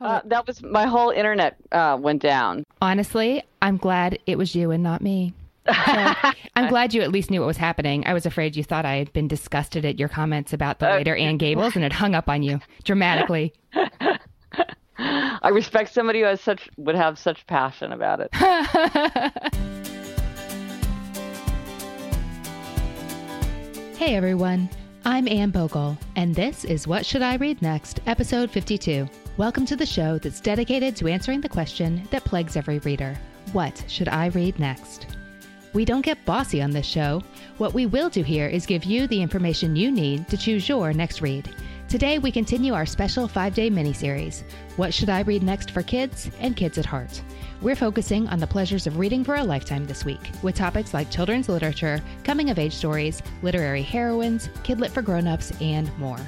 Uh, that was my whole internet uh, went down. Honestly, I'm glad it was you and not me. So, I'm glad you at least knew what was happening. I was afraid you thought I had been disgusted at your comments about the later Anne Gables and had hung up on you dramatically. I respect somebody who has such would have such passion about it. hey everyone, I'm Anne Bogel, and this is What Should I Read Next, episode 52. Welcome to the show that's dedicated to answering the question that plagues every reader What should I read next? We don't get bossy on this show. What we will do here is give you the information you need to choose your next read. Today, we continue our special five day mini series What Should I Read Next for Kids and Kids at Heart? We're focusing on the pleasures of reading for a lifetime this week, with topics like children's literature, coming of age stories, literary heroines, kidlit for grown ups, and more.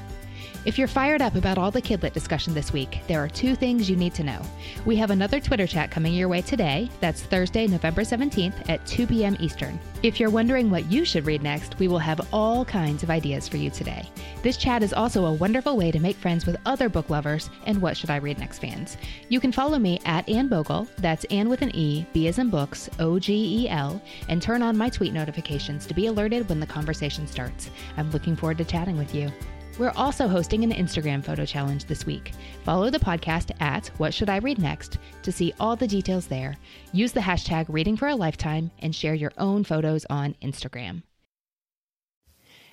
If you're fired up about all the Kidlit discussion this week, there are two things you need to know. We have another Twitter chat coming your way today. That's Thursday, November 17th at 2 p.m. Eastern. If you're wondering what you should read next, we will have all kinds of ideas for you today. This chat is also a wonderful way to make friends with other book lovers and What Should I Read Next fans. You can follow me at Anne Bogel, that's Anne with an E, B as in books, O G E L, and turn on my tweet notifications to be alerted when the conversation starts. I'm looking forward to chatting with you. We're also hosting an Instagram photo challenge this week. Follow the podcast at What Should I Read Next to see all the details there. Use the hashtag Reading for a Lifetime and share your own photos on Instagram.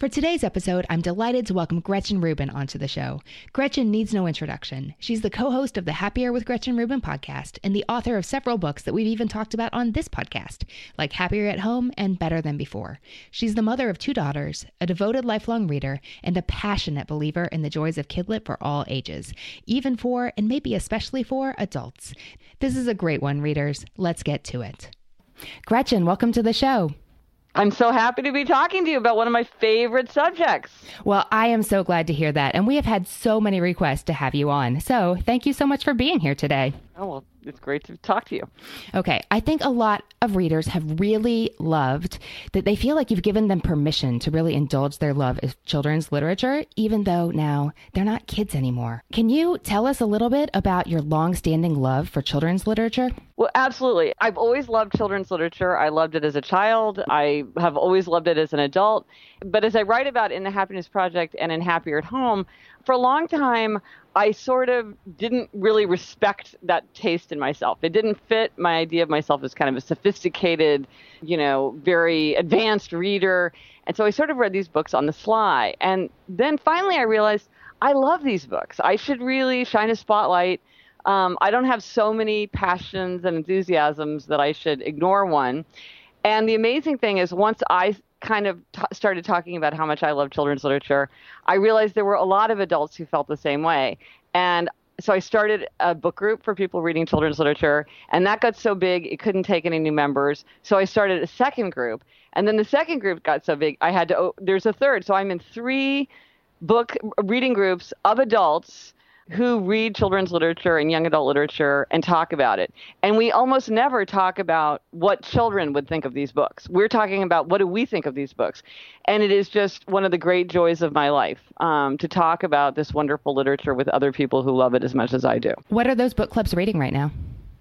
For today's episode, I'm delighted to welcome Gretchen Rubin onto the show. Gretchen needs no introduction. She's the co host of the Happier with Gretchen Rubin podcast and the author of several books that we've even talked about on this podcast, like Happier at Home and Better Than Before. She's the mother of two daughters, a devoted lifelong reader, and a passionate believer in the joys of Kidlit for all ages, even for, and maybe especially for, adults. This is a great one, readers. Let's get to it. Gretchen, welcome to the show. I'm so happy to be talking to you about one of my favorite subjects. Well, I am so glad to hear that. And we have had so many requests to have you on. So thank you so much for being here today. Oh, well, it's great to talk to you. Okay. I think a lot of readers have really loved that they feel like you've given them permission to really indulge their love of children's literature, even though now they're not kids anymore. Can you tell us a little bit about your long-standing love for children's literature? Well, absolutely. I've always loved children's literature. I loved it as a child. I have always loved it as an adult. But as I write about in the Happiness Project and in Happier at Home, for a long time, I sort of didn't really respect that taste in myself. It didn't fit my idea of myself as kind of a sophisticated, you know, very advanced reader. And so I sort of read these books on the sly. And then finally I realized I love these books. I should really shine a spotlight. Um, I don't have so many passions and enthusiasms that I should ignore one. And the amazing thing is, once I kind of t- started talking about how much I love children's literature, I realized there were a lot of adults who felt the same way. And so I started a book group for people reading children's literature, and that got so big it couldn't take any new members. So I started a second group, and then the second group got so big I had to. Oh, there's a third, so I'm in three book reading groups of adults who read children's literature and young adult literature and talk about it. And we almost never talk about what children would think of these books. We're talking about what do we think of these books. And it is just one of the great joys of my life um, to talk about this wonderful literature with other people who love it as much as I do. What are those book clubs reading right now?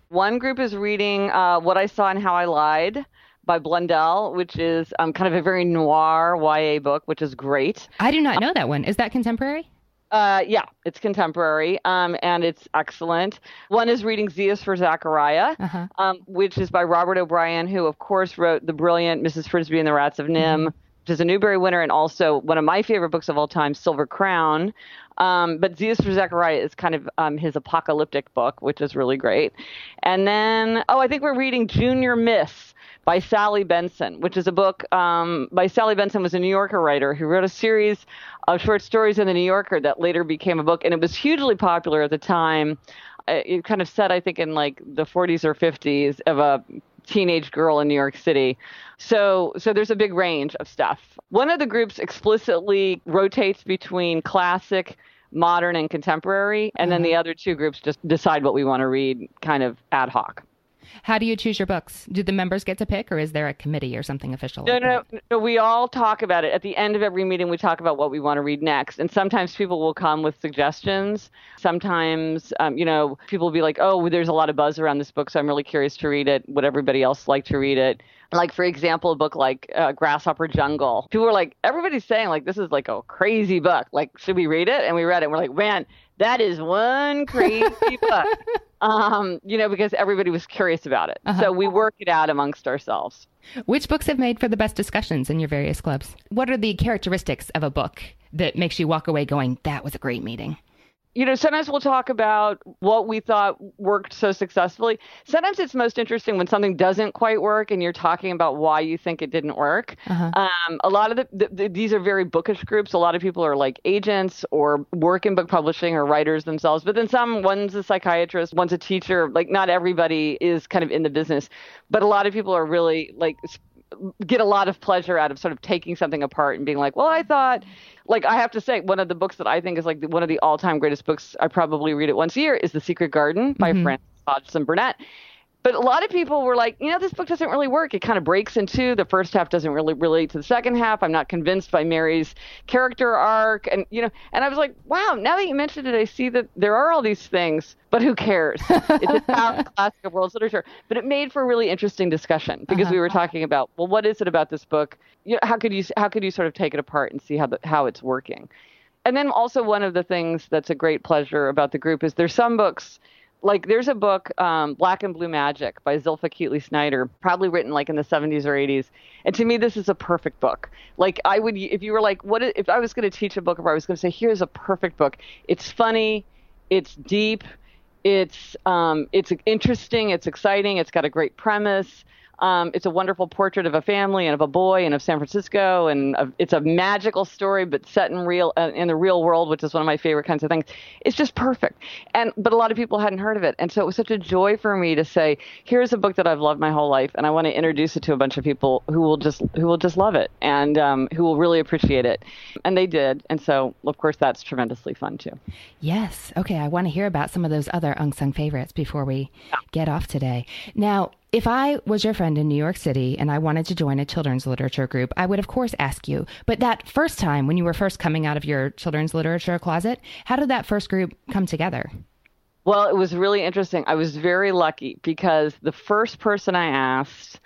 One group is reading uh, What I Saw and How I Lied by Blundell, which is um, kind of a very noir YA book, which is great. I do not know that one. Is that contemporary? Uh, yeah, it's contemporary, um, and it's excellent. One is reading Z is for Zachariah, uh-huh. um, which is by Robert O'Brien, who, of course, wrote the brilliant Mrs. Frisby and the Rats of NIMH. mm-hmm. which is a Newbery winner, and also one of my favorite books of all time, Silver Crown. Um, but Z is for Zachariah is kind of um, his apocalyptic book, which is really great. And then, oh, I think we're reading Junior Miss by Sally Benson, which is a book um, by Sally Benson was a New Yorker writer who wrote a series of short stories in the New Yorker that later became a book, and it was hugely popular at the time. Uh, it kind of set, I think, in like the 40s or 50s of a teenage girl in New York City. So so there's a big range of stuff. One of the groups explicitly rotates between classic, modern and contemporary, and mm-hmm. then the other two groups just decide what we want to read kind of ad hoc. How do you choose your books? Do the members get to pick, or is there a committee or something official? No, like no, no. We all talk about it. At the end of every meeting, we talk about what we want to read next. And sometimes people will come with suggestions. Sometimes, um, you know, people will be like, oh, there's a lot of buzz around this book, so I'm really curious to read it. Would everybody else like to read it? like for example a book like uh, grasshopper jungle people were like everybody's saying like this is like a crazy book like should we read it and we read it and we're like man that is one crazy book um, you know, because everybody was curious about it. Uh-huh. So we work it out amongst ourselves. Which books have made for the best discussions in your various clubs? What are the characteristics of a book that makes you walk away going, that was a great meeting? You know, sometimes we'll talk about what we thought worked so successfully. Sometimes it's most interesting when something doesn't quite work and you're talking about why you think it didn't work. Uh-huh. Um, a lot of the, the, the, these are very bookish groups. A lot of people are like agents or work in book publishing or writers themselves. But then some, one's a psychiatrist, one's a teacher. Like not everybody is kind of in the business, but a lot of people are really like get a lot of pleasure out of sort of taking something apart and being like, well, I thought, like, I have to say, one of the books that I think is like one of the all time greatest books, I probably read it once a year, is The Secret Garden by mm-hmm. Frances Hodgson Burnett. But a lot of people were like, you know, this book doesn't really work. It kind of breaks in two. The first half doesn't really relate to the second half. I'm not convinced by Mary's character arc. And, you know, and I was like, wow, now that you mentioned it, I see that there are all these things, but who cares? it's a classic of world literature. But it made for a really interesting discussion because uh-huh. we were talking about, well, what is it about this book? You know, how could you, how could you sort of take it apart and see how, the, how it's working? And then also one of the things that's a great pleasure about the group is there's some books – like there's a book um, black and blue magic by zilpha keatley snyder probably written like in the 70s or 80s and to me this is a perfect book. Like i would if you were like what if i was going to teach a book or i was going to say here's a perfect book it's funny it's deep it's um, it's interesting it's exciting it's got a great premise um, it's a wonderful portrait of a family and of a boy and of San Francisco, and of, it's a magical story, but set in real uh, in the real world, which is one of my favorite kinds of things. It's just perfect, and but a lot of people hadn't heard of it, and so it was such a joy for me to say, here's a book that I've loved my whole life, and I want to introduce it to a bunch of people who will just who will just love it and um, who will really appreciate it, and they did, and so of course that's tremendously fun too. Yes. Okay, I want to hear about some of those other unsung favorites before we yeah. get off today. Now, if I was your friend in New York City and I wanted to join a children's literature group, I would of course ask you. But that first time when you were first coming out of your children's literature closet, how did that first group come together? Well, it was really interesting. I was very lucky because the first person I asked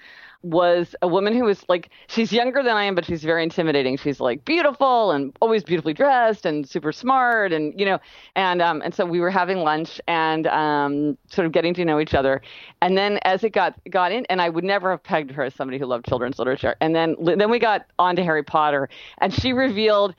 was a woman who was like she's younger than I am, but she's very intimidating. She's like beautiful and always beautifully dressed and super smart and you know and um and so we were having lunch and um sort of getting to know each other. And then as it got got in and I would never have pegged her as somebody who loved children's literature. And then then we got on to Harry Potter and she revealed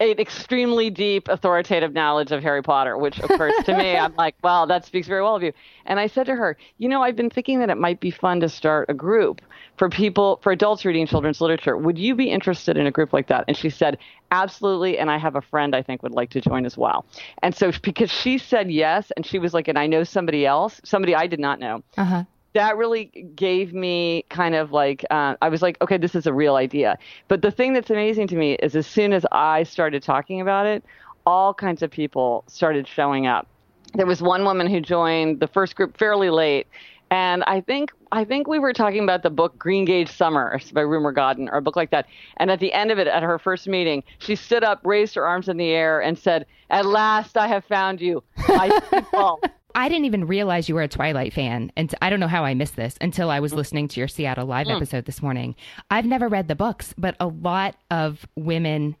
an extremely deep authoritative knowledge of Harry Potter, which of course to me, I'm like, wow, that speaks very well of you. And I said to her, you know, I've been thinking that it might be fun to start a group for people, for adults reading children's literature. Would you be interested in a group like that? And she said, absolutely. And I have a friend I think would like to join as well. And so because she said yes, and she was like, and I know somebody else, somebody I did not know. Uh-huh that really gave me kind of like uh, I was like, okay, this is a real idea. But the thing that's amazing to me is as soon as I started talking about it, all kinds of people started showing up. There was one woman who joined the first group fairly late, and I think I think we were talking about the book Greengage Summer by Rumer Godden or a book like that. And at the end of it, at her first meeting, she stood up, raised her arms in the air, and said, "At last, I have found you, my people." I didn't even realize you were a Twilight fan. And I don't know how I missed this until I was mm. listening to your Seattle Live mm. episode this morning. I've never read the books, but a lot of women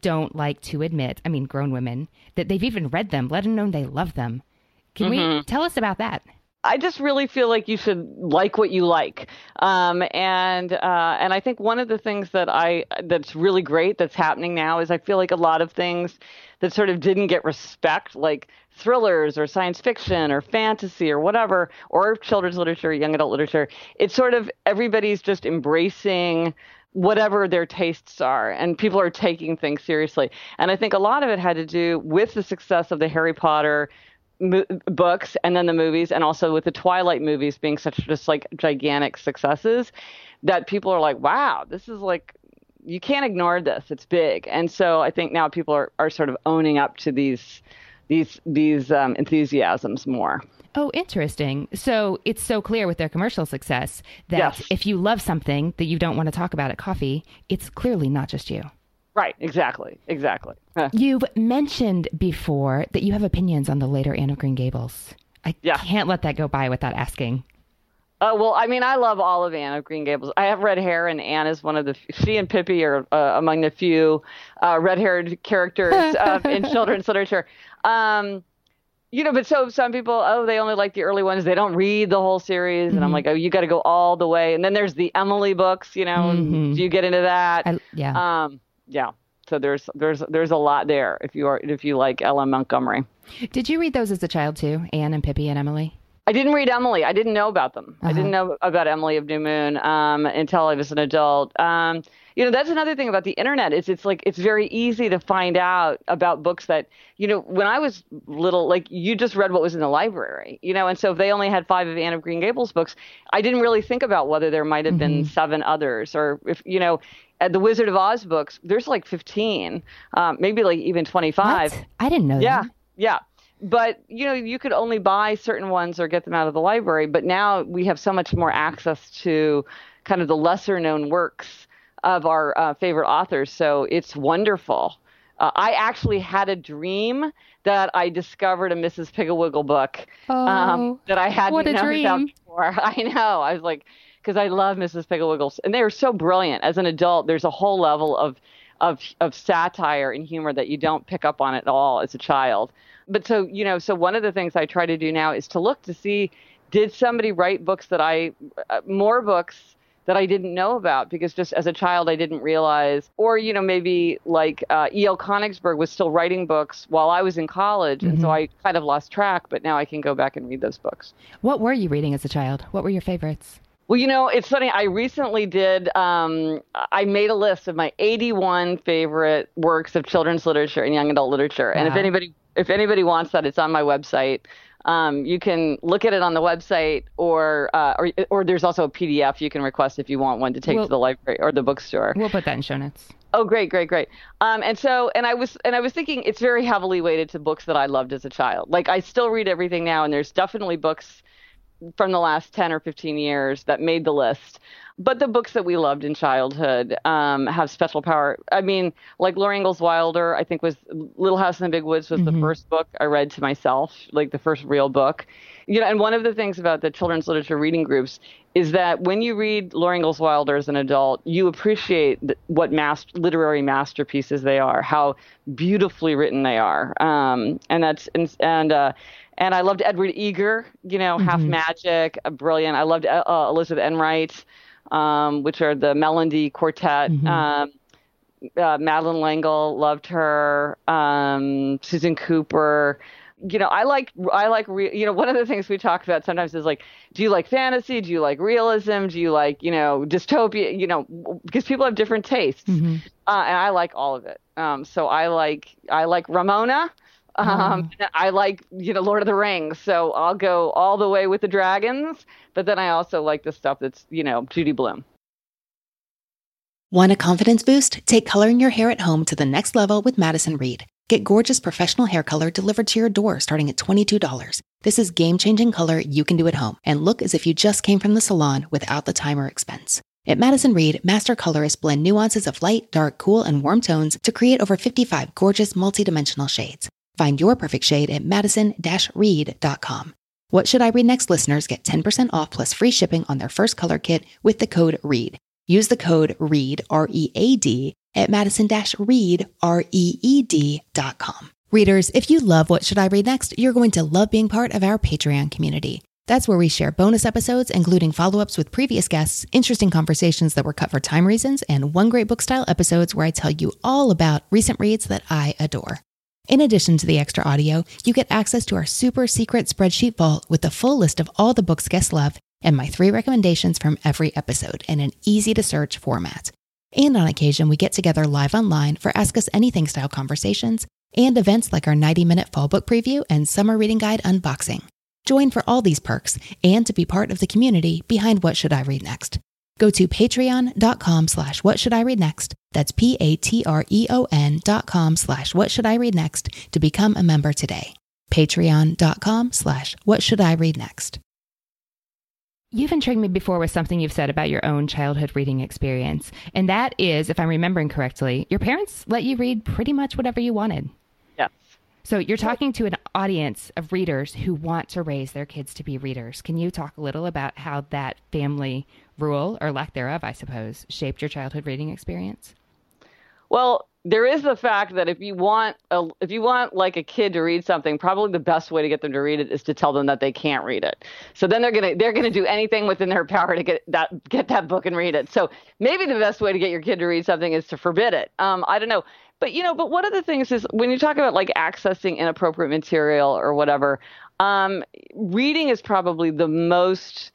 don't like to admit, I mean, grown women, that they've even read them, let alone they love them. Can mm-hmm. we tell us about that? I just really feel like you should like what you like, um, and uh, and I think one of the things that I that's really great that's happening now is I feel like a lot of things that sort of didn't get respect, like thrillers or science fiction or fantasy or whatever, or children's literature, young adult literature. It's sort of everybody's just embracing whatever their tastes are and people are taking things seriously and i think a lot of it had to do with the success of the harry potter books and then the movies and also with the twilight movies being such just like gigantic successes that people are like wow this is like you can't ignore this it's big and so i think now people are, are sort of owning up to these these these um, enthusiasms more Oh, interesting. So it's so clear with their commercial success that yes. if you love something that you don't want to talk about at coffee, it's clearly not just you. Right, exactly, exactly. You've mentioned before that you have opinions on the later Anne of Green Gables. I yeah. can't let that go by without asking. Uh, well, I mean, I love all of Anne of Green Gables. I have red hair, and Anne is one of the. She and Pippi are uh, among the few uh, red-haired characters in children's literature. Um, you know, but so some people, oh, they only like the early ones. They don't read the whole series, mm-hmm. and I'm mm-hmm. like, oh, you got to go all the way. And then there's the Emily books. You know, mm-hmm. do you get into that? I, yeah. Um, yeah. So there's there's there's a lot there if you are if you like L.M. Montgomery. Did you read those as a child too, Anne and Pippi and Emily? I didn't read Emily. I didn't know about them. Uh-huh. I didn't uh-huh. know about Emily of New Moon um, until I was an adult. Um, you know that's another thing about the internet is it's like it's very easy to find out about books that you know when i was little like you just read what was in the library you know and so if they only had five of anne of green gables books i didn't really think about whether there might have mm-hmm. been seven others or if you know the wizard of oz books there's like 15 um, maybe like even 25 what? i didn't know yeah that. yeah but you know you could only buy certain ones or get them out of the library but now we have so much more access to kind of the lesser known works of our uh, favorite authors. So it's wonderful. Uh, I actually had a dream that I discovered a Mrs. Piggle-Wiggle book um, oh, um, that I hadn't what a known dream. about before. I know. I was like, because I love Mrs. Piggle-Wiggle, and they are so brilliant. As an adult, there's a whole level of of of satire and humor that you don't pick up on at all as a child. But so you know, so one of the things I try to do now is to look to see did somebody write books that I uh, more books that I didn't know about because just as a child I didn't realize, or you know maybe like uh, E.L. Konigsburg was still writing books while I was in college, mm-hmm. and so mm-hmm. I kind of lost track. But now I can go back and read those books. What were you reading as a child? What were your favorites? Well, you know, it's funny. I recently did. Um, I made a list of my 81 favorite works of children's literature and young adult literature. Wow. And if anybody, if anybody wants that, it's on my website. Um, you can look at it on the website, or, uh, or or there's also a PDF you can request if you want one to take we'll, to the library or the bookstore. We'll put that in show notes. Oh, great, great, great. Um, and so, and I was, and I was thinking, it's very heavily weighted to books that I loved as a child. Like I still read everything now, and there's definitely books from the last 10 or 15 years that made the list but the books that we loved in childhood um, have special power. I mean, like Laura Ingalls Wilder, I think was Little House in the Big Woods was mm-hmm. the first book I read to myself, like the first real book. You know, and one of the things about the children's literature reading groups is that when you read Laura Ingalls Wilder as an adult, you appreciate what mass, literary masterpieces they are, how beautifully written they are, um, and that's and, and uh, and I loved Edward Eager, you know, mm-hmm. Half Magic, brilliant. I loved uh, Elizabeth Enright um, which are the Melendy Quartet. Mm-hmm. Um, uh, Madeleine L'Engle loved her. Um, Susan Cooper. You know, I like I like re- you know one of the things we talk about sometimes is like, do you like fantasy? Do you like realism? Do you like you know dystopia? You know, because people have different tastes, mm-hmm. uh, and I like all of it. Um, so I like I like Ramona. Um, mm. I like, you know, Lord of the Rings, so I'll go all the way with the dragons. But then I also like the stuff that's, you know, Judy Blume. Want a confidence boost? Take coloring your hair at home to the next level with Madison Reed. Get gorgeous professional hair color delivered to your door starting at $22. This is game changing color you can do at home and look as if you just came from the salon without the time or expense. At Madison Reed, master colorists blend nuances of light, dark, cool, and warm tones to create over 55 gorgeous multidimensional shades. Find your perfect shade at madison-reed.com. What Should I Read Next listeners get 10% off plus free shipping on their first color kit with the code READ. Use the code READ, R E A D, at madison reed, R E E D dot com. Readers, if you love What Should I Read Next, you're going to love being part of our Patreon community. That's where we share bonus episodes, including follow ups with previous guests, interesting conversations that were cut for time reasons, and one great book style episodes where I tell you all about recent reads that I adore. In addition to the extra audio, you get access to our super secret spreadsheet vault with the full list of all the books guests love and my three recommendations from every episode in an easy to search format. And on occasion, we get together live online for Ask Us Anything style conversations and events like our 90 minute fall book preview and summer reading guide unboxing. Join for all these perks and to be part of the community behind What Should I Read Next. Go to patreon.com slash what should I read next. That's P-A-T-R-E-O-N dot com slash what should I read next to become a member today. Patreon.com slash what should I read next. You've intrigued me before with something you've said about your own childhood reading experience. And that is, if I'm remembering correctly, your parents let you read pretty much whatever you wanted. Yes. So you're talking to an audience of readers who want to raise their kids to be readers. Can you talk a little about how that family rule, or lack thereof, I suppose, shaped your childhood reading experience? Well, there is the fact that if you want a, if you want like a kid to read something, probably the best way to get them to read it is to tell them that they can't read it. So then they're gonna they're gonna do anything within their power to get that get that book and read it. So maybe the best way to get your kid to read something is to forbid it. Um, I don't know, but you know, but one of the things is when you talk about like accessing inappropriate material or whatever, um, reading is probably the most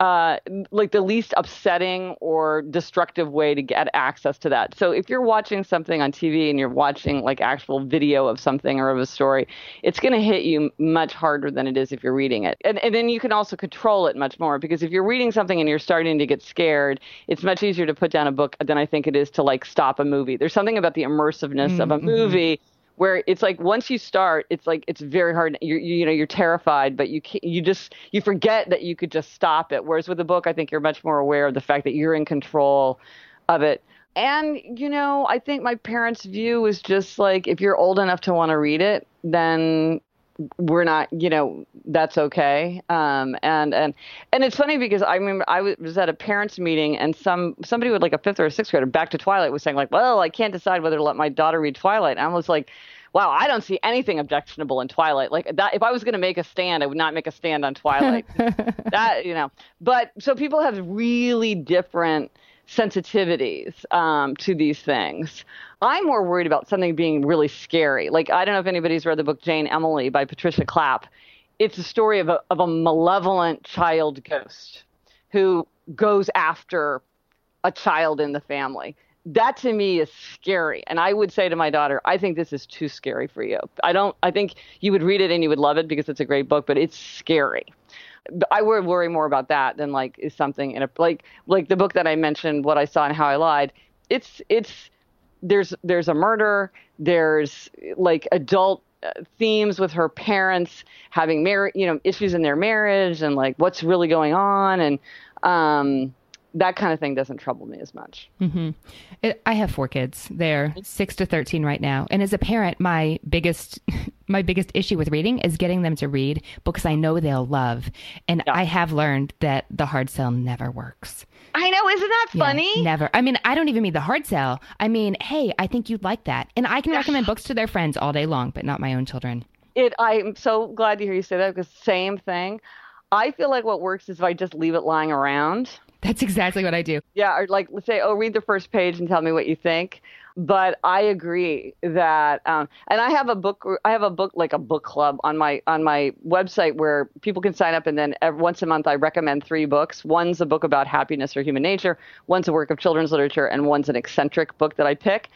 uh, like the least upsetting or destructive way to get access to that. So if you're watching something on TV and you're watching like actual video of something or of a story, it's going to hit you much harder than it is if you're reading it. And, and then you can also control it much more because if you're reading something and you're starting to get scared, it's much easier to put down a book than I think it is to like stop a movie. There's something about the immersiveness mm-hmm. of a mm-hmm. movie where it's like once you start it's like it's very hard. You, you know you're terrified but you can't, you just you forget that you could just stop it. Whereas with a book i think you're much more aware of the fact that you're in control of it. And you know i think my parents view was just like if you're old enough to want to read it then we're not you know that's okay. Um, and and and it's funny because i remember i was at a parents meeting and some somebody with like a fifth or a sixth grader back to twilight was saying like well i can't decide whether to let my daughter read twilight. And i was like wow i don't see anything objectionable in twilight. Like that if i was going to make a stand i would not make a stand on twilight. That you know but so people have really different sensitivities um, to these things. I'm more worried about something being really scary. Like, I don't know if anybody's read the book Jane Emily by Patricia Clapp. It's a story of a, of a malevolent child ghost who goes after a child in the family. That to me is scary. And I would say to my daughter, I think this is too scary for you. I don't, I think you would read it and you would love it because it's a great book, but it's scary. I would worry more about that than like is something in a like like the book that I mentioned, what I saw and how I lied. It's it's there's there's a murder. There's like adult uh, themes with her parents having marriage, you know, issues in their marriage and like what's really going on and um that kind of thing doesn't trouble me as much. Mm-hmm. It, I have four kids. They're six to thirteen right now, and as a parent, my biggest my biggest issue with reading is getting them to read books I know they'll love, and yeah. I have learned that the hard sell never works. I know, isn't that funny? Yeah, never. I mean, I don't even mean the hard sell. I mean, hey, I think you'd like that, and I can recommend books to their friends all day long, but not my own children. It. I'm so glad to hear you say that because same thing. I feel like what works is if I just leave it lying around. That's exactly what I do. Yeah, or like let's say, oh, read the first page and tell me what you think. But I agree that, um, and I have a book. I have a book like a book club on my on my website where people can sign up, and then every, once a month I recommend three books. One's a book about happiness or human nature. One's a work of children's literature, and one's an eccentric book that I pick.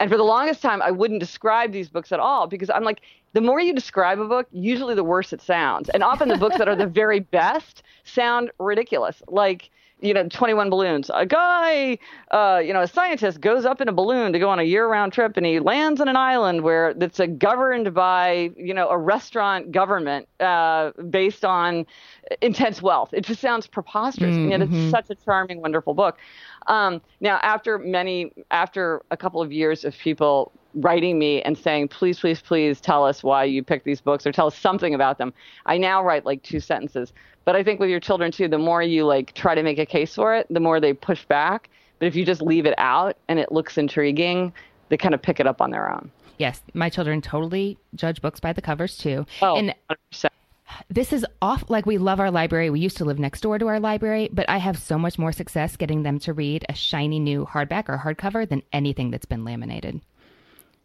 And for the longest time, I wouldn't describe these books at all because I'm like, the more you describe a book, usually the worse it sounds. And often the books that are the very best sound ridiculous. Like you know, 21 balloons. A guy, uh, you know, a scientist goes up in a balloon to go on a year-round trip, and he lands on an island where it's governed by, you know, a restaurant government uh, based on intense wealth. It just sounds preposterous, mm-hmm. and yet it's mm-hmm. such a charming, wonderful book. Um, now, after many, after a couple of years of people writing me and saying, please, please, please tell us why you picked these books or tell us something about them. I now write like two sentences. But I think with your children too, the more you like try to make a case for it, the more they push back. But if you just leave it out and it looks intriguing, they kind of pick it up on their own. Yes, my children totally judge books by the covers too. Oh, and 100%. this is off like we love our library. We used to live next door to our library, but I have so much more success getting them to read a shiny new hardback or hardcover than anything that's been laminated.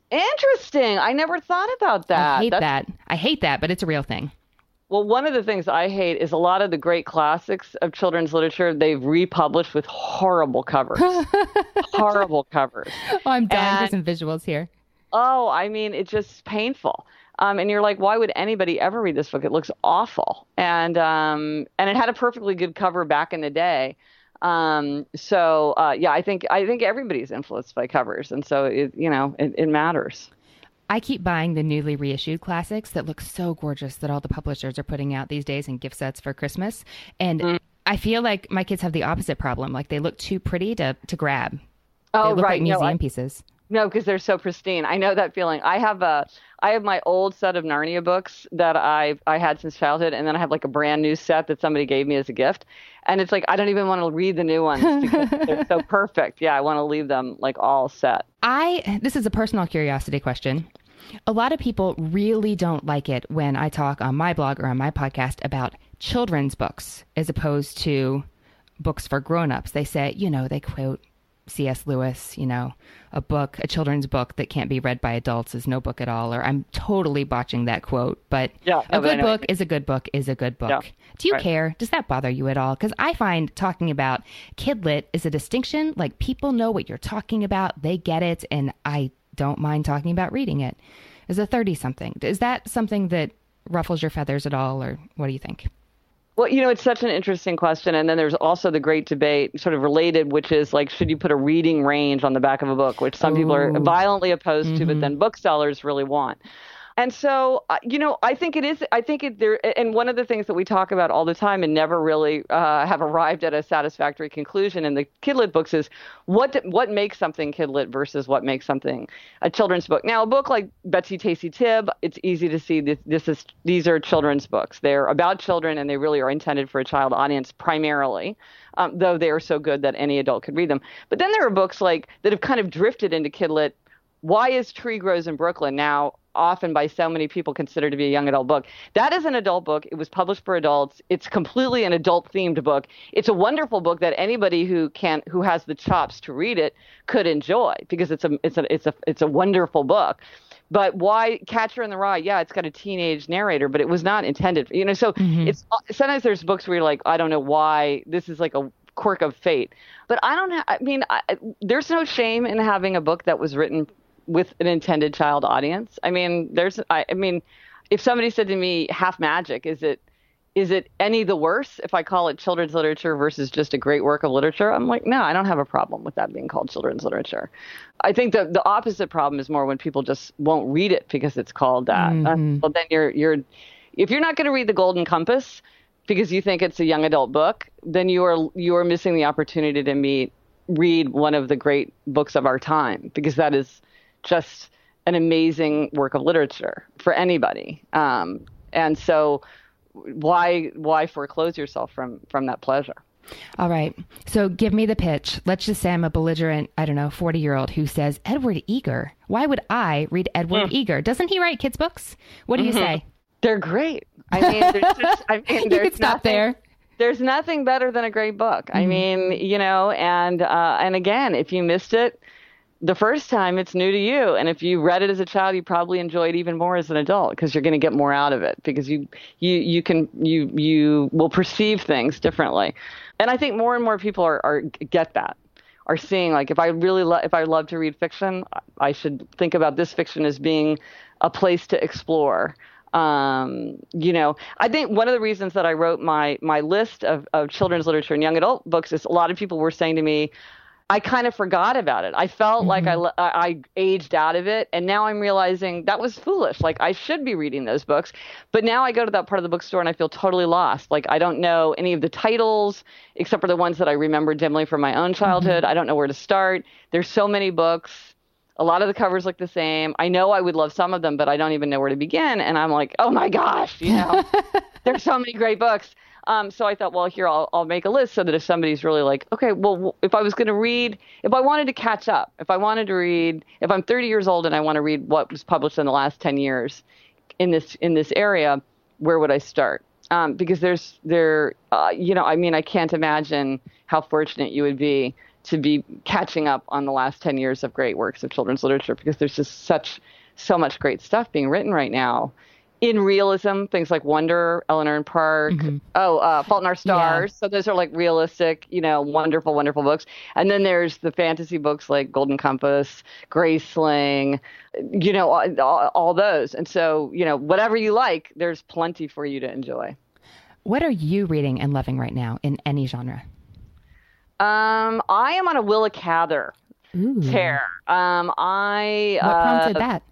Interesting. I never thought about that. I hate That's- that. I hate that, but it's a real thing. Well, one of the things I hate is a lot of the great classics of children's literature they've republished with horrible covers. horrible covers. Oh, I'm dying And- for some visuals here. Oh, I mean, it's just painful. Um, and you're like, why would anybody ever read this book? It looks awful. And um, and it had a perfectly good cover back in the day. Um, so uh, yeah, I think I think everybody's influenced by covers, and so it you know it, it matters. I keep buying the newly reissued classics that look so gorgeous that all the publishers are putting out these days in gift sets for Christmas. And Mm. I feel like my kids have the opposite problem. Like they look too pretty to, to grab. They Oh look right, like museum no, I- pieces. No, because they're so pristine. I know that feeling. I have a, I have my old set of Narnia books that I I had since childhood, and then I have like a brand new set that somebody gave me as a gift, and it's like I don't even want to read the new ones because they're so perfect. Yeah, I want to leave them like all set. I this is a personal curiosity question. A lot of people really don't like it when I talk on my blog or on my podcast about children's books as opposed to books for grown-ups. They say, you know, they quote C.S. Lewis, you know, a book, a children's book that can't be read by adults is no book at all. Or I'm totally botching that quote, but Yeah, a good book is a good book is a good book. Yeah, Do you right. care? Does that bother you at all? Because I find talking about kidlit is a distinction. Like people know what you're talking about, they get it, and I don't mind talking about reading it. As a 30 something, is that something that ruffles your feathers at all, or what do you think? Well, you know, it's such an interesting question. And then there's also the great debate, sort of related, which is like, should you put a reading range on the back of a book, which some people are violently opposed to, Mm-hmm. but then booksellers really want. And so, uh, you know, I think it is. I think it there. And one of the things that we talk about all the time and never really uh, have arrived at a satisfactory conclusion in the kidlit books is what what makes something kidlit versus what makes something a children's book. Now, a book like Betsy Tacy Tib, it's easy to see that this is these are children's books. They're about children and they really are intended for a child audience primarily. Um, though they are so good that any adult could read them. But then there are books like that have kind of drifted into kidlit why is Tree Grows in Brooklyn now often by so many people considered to be a young adult book? That is an adult book. It was published for adults. It's completely an adult themed book. It's a wonderful book that anybody who can who has the chops to read it could enjoy because it's a it's a it's a it's a wonderful book. But why Catcher in the Rye? Yeah, it's got a teenage narrator, but it was not intended. You know, so mm-hmm. it's sometimes there's books where you're like, I don't know why this is like a quirk of fate. But I don't. Ha- I mean, I, there's no shame in having a book that was written with an intended child audience. I mean, there's. I, I mean, if somebody said to me, "Half Magic," is it? Is it any the worse if I call it children's literature versus just a great work of literature? I'm like, no, I don't have a problem with that being called children's literature. I think the the opposite problem is more when people just won't read it because it's called that. Uh, well, then you're you're if you're not going to read the Golden Compass because you think it's a young adult book, then you are you are missing the opportunity to meet read one of the great books of our time because that is just an amazing work of literature for anybody. Um, and so why why foreclose yourself from from that pleasure? All right. So give me the pitch. Let's just say I'm a belligerent, I don't know, 40 year old who says, Edward Eager. Why would I read Edward Eager? Doesn't he write kids' books? What do you say? They're great. I mean, there's just, I mean, You could stop nothing- there. There's nothing better than a great book. Mm-hmm. I mean, you know, and uh, and again, if you missed it the first time, it's new to you. And if you read it as a child, you probably enjoy it even more as an adult because you're going to get more out of it because you you you can you you will perceive things differently. And I think more and more people are, are get that are seeing like if I really lo- if I love to read fiction, I should think about this fiction as being a place to explore. Um, you know, I think one of the reasons that I wrote my my list of, of children's literature and young adult books is a lot of people were saying to me, I kind of forgot about it. I felt like I, mm-hmm. I I aged out of it, and now I'm realizing that was foolish. Like I should be reading those books, but now I go to that part of the bookstore and I feel totally lost. Like I don't know any of the titles except for the ones that I remember dimly from my own childhood. Mm-hmm. I don't know where to start. There's so many books. A lot of the covers look the same. I know I would love some of them, but I don't even know where to begin. And I'm like, oh my gosh, you know, there's so many great books. Um, so I thought, well, here I'll, I'll make a list so that if somebody's really like, okay, well, if I was going to read, if I wanted to catch up, if I wanted to read, if I'm 30 years old and I want to read what was published in the last 10 years in this in this area, where would I start? Um, because there's there, uh, you know, I mean, I can't imagine how fortunate you would be to be catching up on the last 10 years of great works of children's literature because there's just such so much great stuff being written right now in realism, things like Wonder, Eleanor and Park, mm-hmm. oh, uh, Fault in Our Stars. Yeah. So those are like realistic, you know, wonderful, wonderful books. And then there's the fantasy books like Golden Compass, Graceling, you know, all, all those. And so, you know, whatever you like, there's plenty for you to enjoy. What are you reading and loving right now in any genre? Um, I am on a Willa Cather tear. Um, I what prompted uh, that?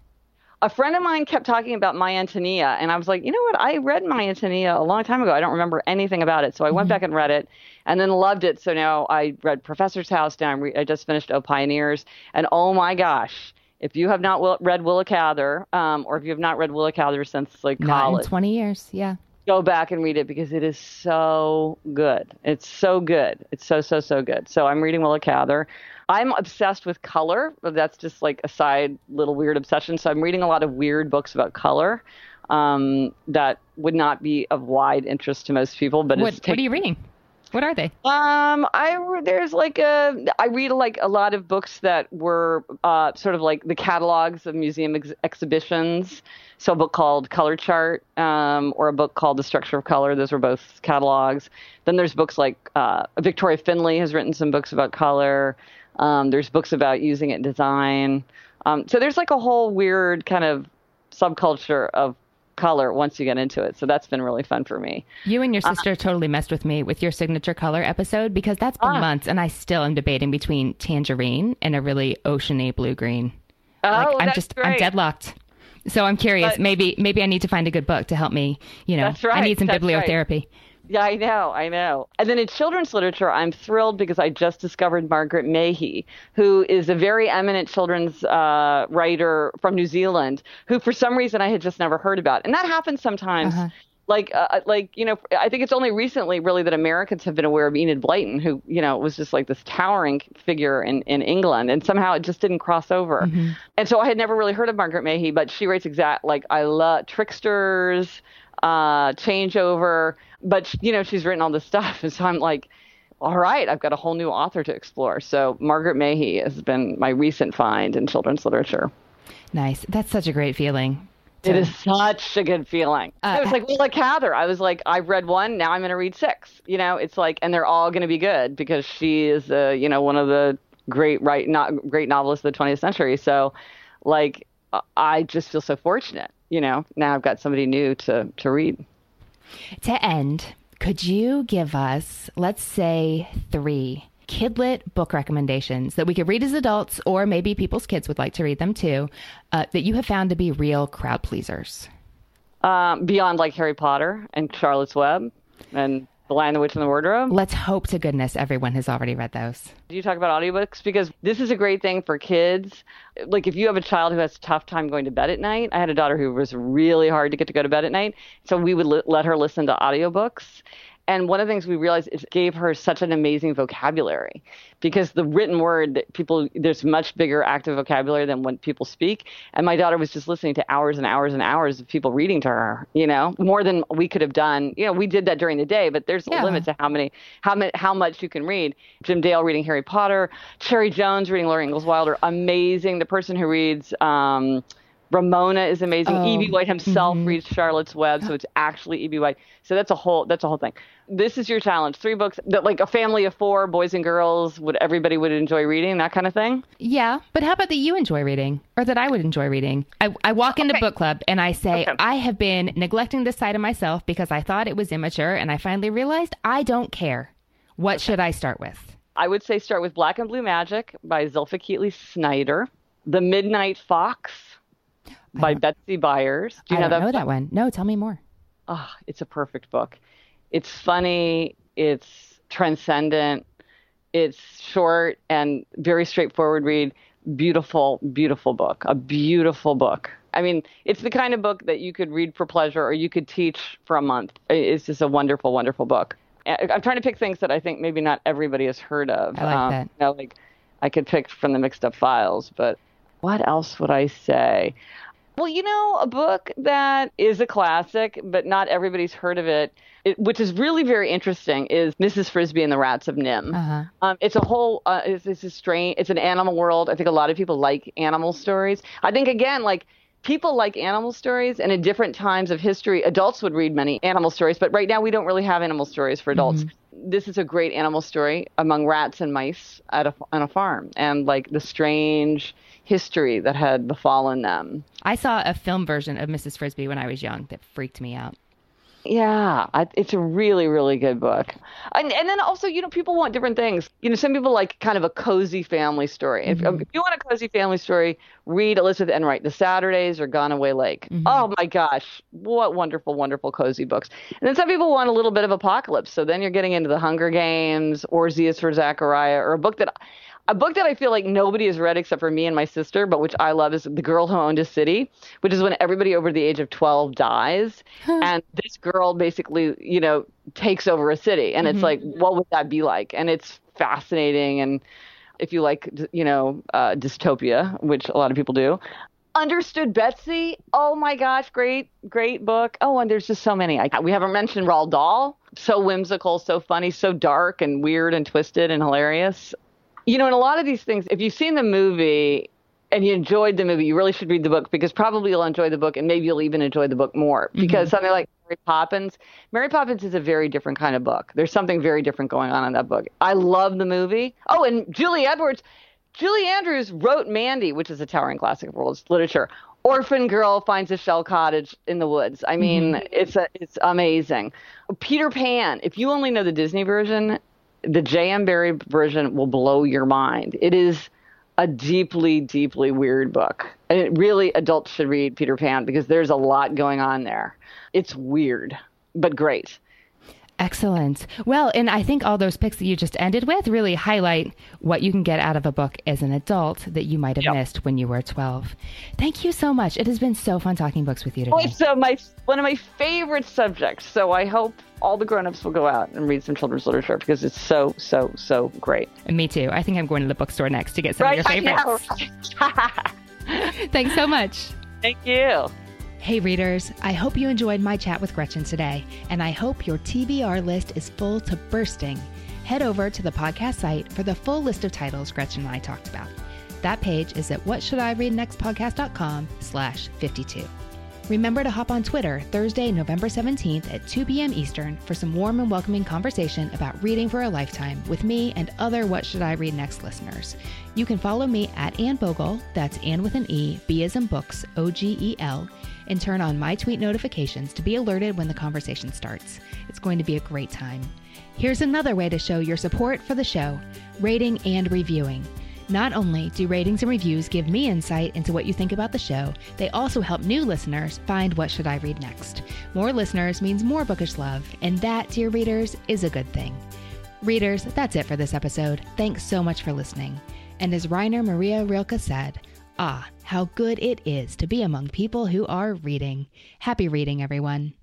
A friend of mine kept talking about My Antonia, and I was like, you know what? I read My Antonia a long time ago. I don't remember anything about it, so I went mm-hmm. back and read it, and then loved it. So now I read Professor's House. Now re- I just finished Oh Pioneers, and oh my gosh, if you have not will- read Willa Cather, um, or if you have not read Willa Cather since like not college, in twenty years, yeah, go back and read it because it is so good. It's so good. It's so so so good. So I'm reading Willa Cather. I'm obsessed with color. That's just like a side little weird obsession. So I'm reading a lot of weird books about color um, that would not be of wide interest to most people. But what, what are you reading? What are they? Um, I there's like a I read like a lot of books that were uh, sort of like the catalogs of museum ex- exhibitions. So a book called Color Chart, um, or a book called The Structure of Color. Those were both catalogs. Then there's books like uh, Victoria Finlay has written some books about color. Um, there's books about using it in design. Um, so there's like a whole weird kind of subculture of color once you get into it. So that's been really fun for me. You and your uh, sister uh, totally messed with me with your signature color episode because that's been ah. months and I still am debating between tangerine and a really oceany blue green. Oh, like, I'm just great. I'm deadlocked. So I'm curious. But, maybe maybe I need to find a good book to help me. You know, right, I need some bibliotherapy. Right. Yeah, I know, I know. And then in children's literature, I'm thrilled because I just discovered Margaret Mahy, who is a very eminent children's uh, writer from New Zealand, who for some reason I had just never heard about. And that happens sometimes. Uh-huh. Like, uh, uh, like you know, I think it's only recently, really, that Americans have been aware of Enid Blyton, who, you know, was just like this towering figure in, in England, and somehow it just didn't cross over. Mm-hmm. And so I had never really heard of Margaret Mahy, but she writes exact like I love tricksters, uh, changeover. But you know, she's written all this stuff, and so I'm like, all right, I've got a whole new author to explore. So Margaret Mahy has been my recent find in children's literature. Nice. That's such a great feeling. It is such a good feeling. Uh, it was like, well, like Cather. I was like, I've read one, now I'm going to read six. You know, it's like, and they're all going to be good because she is, uh, you know, one of the great right, not great novelists of the 20th century. So, like, I just feel so fortunate you know, now I've got somebody new to, to read. To end, could you give us, let's say, three kidlit book recommendations that we could read as adults, or maybe people's kids would like to read them too, uh, that you have found to be real crowd pleasers? Um, beyond like Harry Potter and Charlotte's Web and the Lion, the Witch, and the Wardrobe. Let's hope to goodness everyone has already read those. Do you talk about audiobooks? Because this is a great thing for kids. Like if you have a child who has a tough time going to bed at night, I had a daughter who was really hard to get to go to bed at night. So we would let her listen to audiobooks. And one of the things we realized is it gave her such an amazing vocabulary because the written word, people, there's much bigger active vocabulary than when people speak. And my daughter was just listening to hours and hours and hours of people reading to her, you know, more than we could have done. You know, we did that during the day, but there's yeah. a limit to how many, how many, how much you can read. Jim Dale reading Harry Potter, Cherry Jones reading Laura Ingalls Wilder, amazing. The person who reads, um, Ramona is amazing. Oh, E.B. White himself mm-hmm. reads Charlotte's Web, so it's actually E.B. White. So that's a whole that's a whole thing. This is your challenge. Three books that like a family of four, boys and girls, would everybody would enjoy reading, that kind of thing. Yeah. But how about that you enjoy reading? Or that I would enjoy reading? I, I walk into okay. book club and I say, okay. I have been neglecting this side of myself because I thought it was immature and I finally realized I don't care. What okay. should I start with? I would say start with Black and Blue Magic by Zilpha Keatley Snyder. The Midnight Fox by Betsy Byars. Do you I know, that, know that one? No, tell me more. Oh, it's a perfect book. It's funny. It's transcendent. It's short and very straightforward read. beautiful, beautiful book. A beautiful book. I mean, it's the kind of book that you could read for pleasure or you could teach for a month. It's just a wonderful, wonderful book. I'm trying to pick things that I think maybe not everybody has heard of. I like um, that. You know, like I could pick from the mixed up files, but what else would I say? Well, you know, a book that is a classic, but not everybody's heard of it, it which is really very interesting, is Mrs. Frisby and the Rats of NIMH. Uh-huh. Um, it's a whole, uh, it's, it's a strange, it's an animal world. I think a lot of people like animal stories. I think, again, like, people like animal stories and in different times of history adults would read many animal stories but right now we don't really have animal stories for adults mm-hmm. This is a great animal story among rats and mice at a, on a farm and like the strange history that had befallen them. I saw a film version of Mrs. Frisby when I was young that freaked me out. Yeah, I, it's a really, really good book. And, and then also, you know, people want different things. You know, some people like kind of a cozy family story. Mm-hmm. If, if, you want a cozy family story, read Elizabeth Enright, The Saturdays or Gone Away Lake. Mm-hmm. Oh my gosh, what wonderful, wonderful cozy books. And then some people want a little bit of apocalypse. So then you're getting into The Hunger Games or Z is for Zachariah or a book that a book that I feel like nobody has read except for me and my sister, but which I love is The Girl Who Owned a City, which is when everybody over the age of 12 dies. and this girl basically, you know, takes over a city. And mm-hmm. it's like, what would that be like? And it's fascinating. And if you like, you know, uh, dystopia, which a lot of people do, Understood Betsy. Oh my gosh, great, great book. Oh, and there's just so many. I, we haven't mentioned Roald Dahl. So whimsical, so funny, so dark and weird and twisted and hilarious. You know, in a lot of these things, if you've seen the movie and you enjoyed the movie, you really should read the book because probably you'll enjoy the book and maybe you'll even enjoy the book more. Mm-hmm. Because mm-hmm. something like Mary Poppins, Mary Poppins is a very different kind of book. There's something very different going on in that book. I love the movie. Oh, and Julie Edwards, Julie Andrews wrote Mandy, which is a towering classic of world literature. Orphan girl finds a shell cottage in the woods. I mean, mm-hmm. it's a, it's amazing. Peter Pan. If you only know the Disney version, the J.M. Barrie version will blow your mind. It is a deeply, deeply weird book. And it really, adults should read Peter Pan because there's a lot going on there. It's weird, but great. Excellent. Well, and I think all those picks that you just ended with really highlight what you can get out of a book as an adult that you might have yep. missed when you were 12. Thank you so much. It has been so fun talking books with you today. Oh, it's uh, my, one of my favorite subjects. So I hope all the grown-ups will go out and read some children's literature because it's so, so, so great. And me too. I think I'm going to the bookstore next to get some right, of your favorites. Thanks so much. Thank you. Hey, readers, I hope you enjoyed my chat with Gretchen today, and I hope your TBR list is full to bursting. Head over to the podcast site for the full list of titles Gretchen and I talked about. That page is at whatshouldireadnextpodcast.com slash 52. Remember to hop on Twitter Thursday, November 17th at 2 p.m. Eastern for some warm and welcoming conversation about reading for a lifetime with me and other What Should I Read Next listeners. You can follow me at Anne Bogel, that's Anne with an E, B as in books, O G E L, and turn on my tweet notifications to be alerted when the conversation starts. It's going to be a great time. Here's another way to show your support for the show rating and reviewing. Not only do ratings and reviews give me insight into what you think about the show, they also help new listeners find what should I read next. More listeners means more bookish love, and that, dear readers, is a good thing. Readers, that's it for this episode. Thanks so much for listening. And as Rainer Maria Rilke said, ah, how good it is to be among people who are reading. Happy reading, everyone.